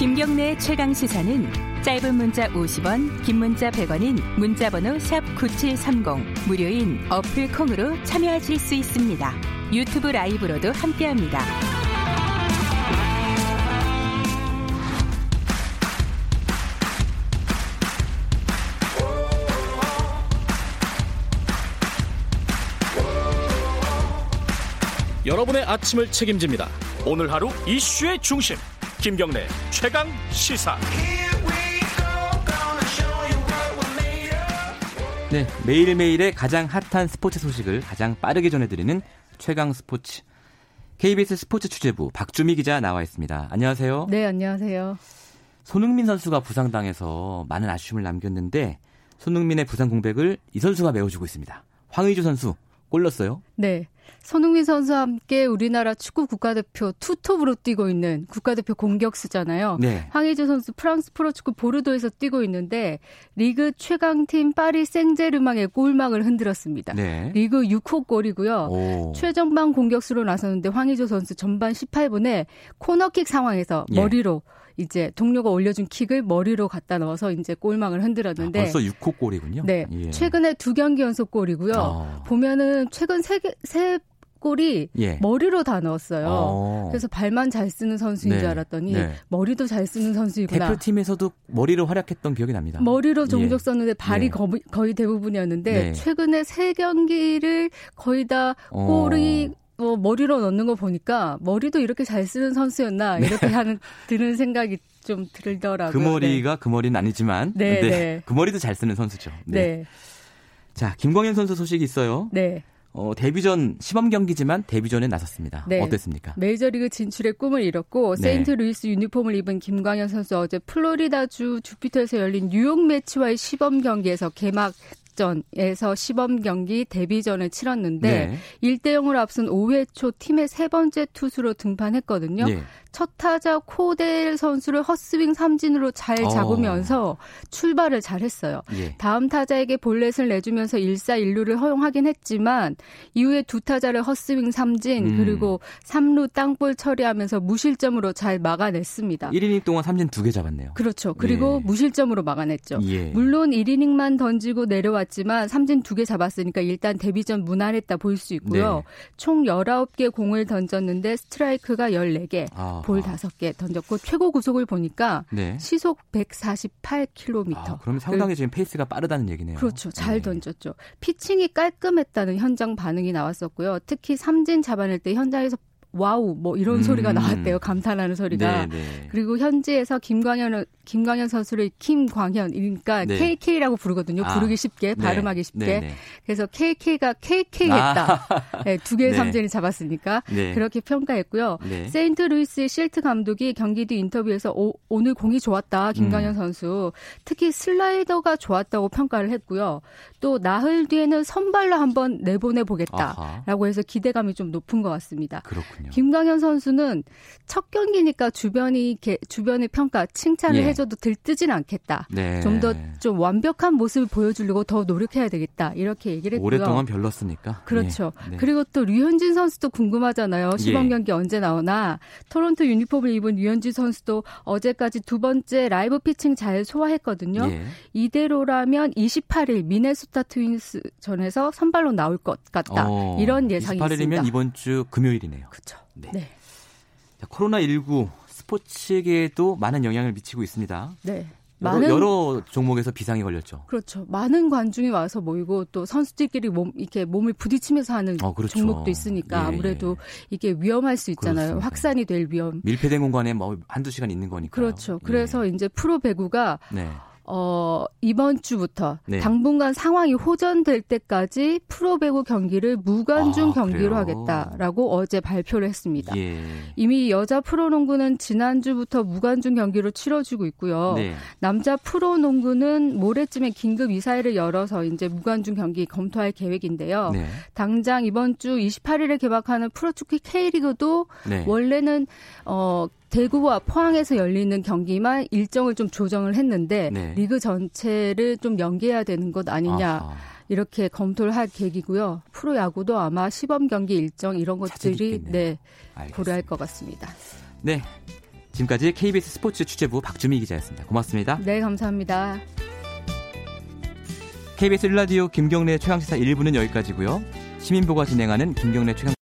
김경래 최강 시사는 짧은 문자 50원, 긴 문자 100원인 문자번호 샵 #9730 무료인 어플 콩으로 참여하실 수 있습니다. 유튜브 라이브로도 함께합니다. 여러분의 아침을 책임집니다. 오늘 하루 이슈의 중심 김경래 최강 시사. 네, 매일매일의 가장 핫한 스포츠 소식을 가장 빠르게 전해드리는 최강 스포츠. KBS 스포츠 취재부 박주미 기자 나와 있습니다. 안녕하세요. 네, 안녕하세요. 손흥민 선수가 부상당해서 많은 아쉬움을 남겼는데 손흥민의 부상 공백을 이 선수가 메워주고 있습니다. 황의조 선수 골 넣었어요? 네. 손흥민 선수와 함께 우리나라 축구 국가대표 투톱으로 뛰고 있는 국가대표 공격수잖아요. 네. 황의조 선수 프랑스 프로축구 보르도에서 뛰고 있는데 리그 최강팀 파리 생제르망의 골망을 흔들었습니다. 네. 리그 6호 골이고요. 오. 최전방 공격수로 나섰는데 황의조 선수 전반 18분에 코너킥 상황에서 예. 머리로 이제 동료가 올려준 킥을 머리로 갖다 넣어서 이제 골망을 흔들었는데 아, 벌써 6호 골이군요. 네, 예. 최근에 두 경기 연속 골이고요. 아. 보면은 최근 세, 개, 세 골이 예. 머리로 다 넣었어요. 어. 그래서 발만 잘 쓰는 선수인 네. 줄 알았더니 네. 머리도 잘 쓰는 선수이구나. 대표팀에서도 머리로 활약했던 기억이 납니다. 머리로 종족 예. 썼는데 발이 예. 거의, 거의 대부분이었는데 네. 최근에 세 경기를 거의 다 어. 골이 어. 뭐 머리로 넣는 거 보니까 머리도 이렇게 잘 쓰는 선수였나 네. 이렇게 하는 드는 생각이 좀 들더라고요. 그 머리가 네. 그 머리는 아니지만 네, 네. 그 머리도 잘 쓰는 선수죠. 네. 네. 자, 김광현 선수 소식이 있어요. 네. 어, 데뷔전 시범 경기지만 데뷔전에 나섰습니다. 네. 어땠습니까? 메이저리그 진출의 꿈을 이뤘고 네. 세인트루이스 유니폼을 입은 김광현 선수 어제 플로리다주 주피터에서 열린 뉴욕 메츠와의 시범 경기에서 개막 전에서 시범 경기 데뷔전을 치렀는데 네. 1대 0으로 앞선 5회 초 팀의 세 번째 투수로 등판했거든요. 네. 첫 타자 코델 선수를 헛스윙 삼진으로 잘 어. 잡으면서 어. 출발을 잘했어요. 예. 다음 타자에게 볼넷을 내주면서 1사 1루를 허용하긴 했지만 이후에 두 타자를 헛스윙 삼진 음. 그리고 3루 땅볼 처리하면서 무실점으로 잘 막아냈습니다. 1이닝 동안 삼진 두 개 잡았네요. 그렇죠. 그리고 예. 무실점으로 막아냈죠. 예. 물론 1이닝만 던지고 내려왔 지만 삼진 두 개 잡았으니까 일단 데뷔 전 무난했다 볼 수 있고요. 네. 총 19개 공을 던졌는데 스트라이크가 14개. 아. 볼 다섯 개 던졌고 최고 구속을 보니까 네. 시속 148km. 아, 그럼 상당히 지금 페이스가 빠르다는 얘기네요. 그렇죠. 잘 네. 던졌죠. 피칭이 깔끔했다는 현장 반응이 나왔었고요. 특히 삼진 잡아낼 때 현장에서 wow 뭐 이런 음. 소리가 나왔대요. 감탄하는 소리가. 네네. 네. 그리고 현지에서 김광현 김광현 선수를 김광현 그러니까 네. KK라고 부르거든요. 아. 부르기 쉽게 네. 발음하기 쉽게. 네네. 그래서 KK가 KK했다. 아. 네, 두 개의 네. 삼진을 잡았으니까 네. 그렇게 평가했고요. 네. 세인트루이스의 실트 감독이 경기 뒤 인터뷰에서 오, 늘 공이 좋았다. 김광현 음. 선수 특히 슬라이더가 좋았다고 평가를 했고요. 또 나흘 뒤에는 선발로 한번 내보내 보겠다라고 해서 기대감이 좀 높은 것 같습니다. 그렇군요. 그렇군요. 김광현 선수는 첫 경기니까 주변이 주변의 평가 칭찬을 예. 해줘도 들뜨진 않겠다. 네. 좀더 좀 완벽한 모습을 보여주려고 더 노력해야 되겠다. 이렇게 얘기를 했고요. 오랫동안 별렀으니까. 그렇죠. 예. 네. 그리고 또 류현진 선수도 궁금하잖아요. 시범 예. 경기 언제 나오나. 토론토 유니폼을 입은 류현진 선수도 어제까지 두 번째 라이브 피칭 잘 소화했거든요. 예. 이대로라면 28일 미네소타 트윈스 전에서 선발로 나올 것 같다. 어, 이런 예상이 28일이면 있습니다. 이번 주 금요일이네요. 그렇죠. 네. 네. 코로나19 스포츠계에도 많은 영향을 미치고 있습니다. 네. 많은 여러, 종목에서 비상이 걸렸죠. 그렇죠. 많은 관중이 와서 모이고 또 선수들끼리 몸 이렇게 몸을 부딪히면서 하는 어, 그렇죠. 종목도 있으니까 예, 아무래도 예. 이게 위험할 수 있잖아요. 그렇습니다. 확산이 될 위험. 밀폐된 공간에 뭐 한두 시간 있는 거니까. 그렇죠. 그래서 예. 이제 프로 배구가 네. 어, 이번 주부터 네. 당분간 상황이 호전될 때까지 프로배구 경기를 무관중 아, 경기로 그래요? 하겠다라고 어제 발표를 했습니다. 예. 이미 여자 프로농구는 지난주부터 무관중 경기로 치러지고 있고요. 네. 남자 프로농구는 모레쯤에 긴급 이사회를 열어서 이제 무관중 경기 검토할 계획인데요. 네. 당장 이번 주 28일에 개막하는 프로축구 K리그도 네. 원래는 어 대구와 포항에서 열리는 경기만 일정을 좀 조정을 했는데 네. 리그 전체를 좀 연계해야 되는 것 아니냐. 아하. 이렇게 검토를 할 계획이고요. 프로야구도 아마 시범 경기 일정 이런 것들이 네, 고려할 것 같습니다. 네. 지금까지 KBS 스포츠 취재부 박주미 기자였습니다. 고맙습니다. 네, 감사합니다. KBS 1라디오 김경래 최강시사 1부는 여기까지고요. 시민보가 진행하는 김경래 최강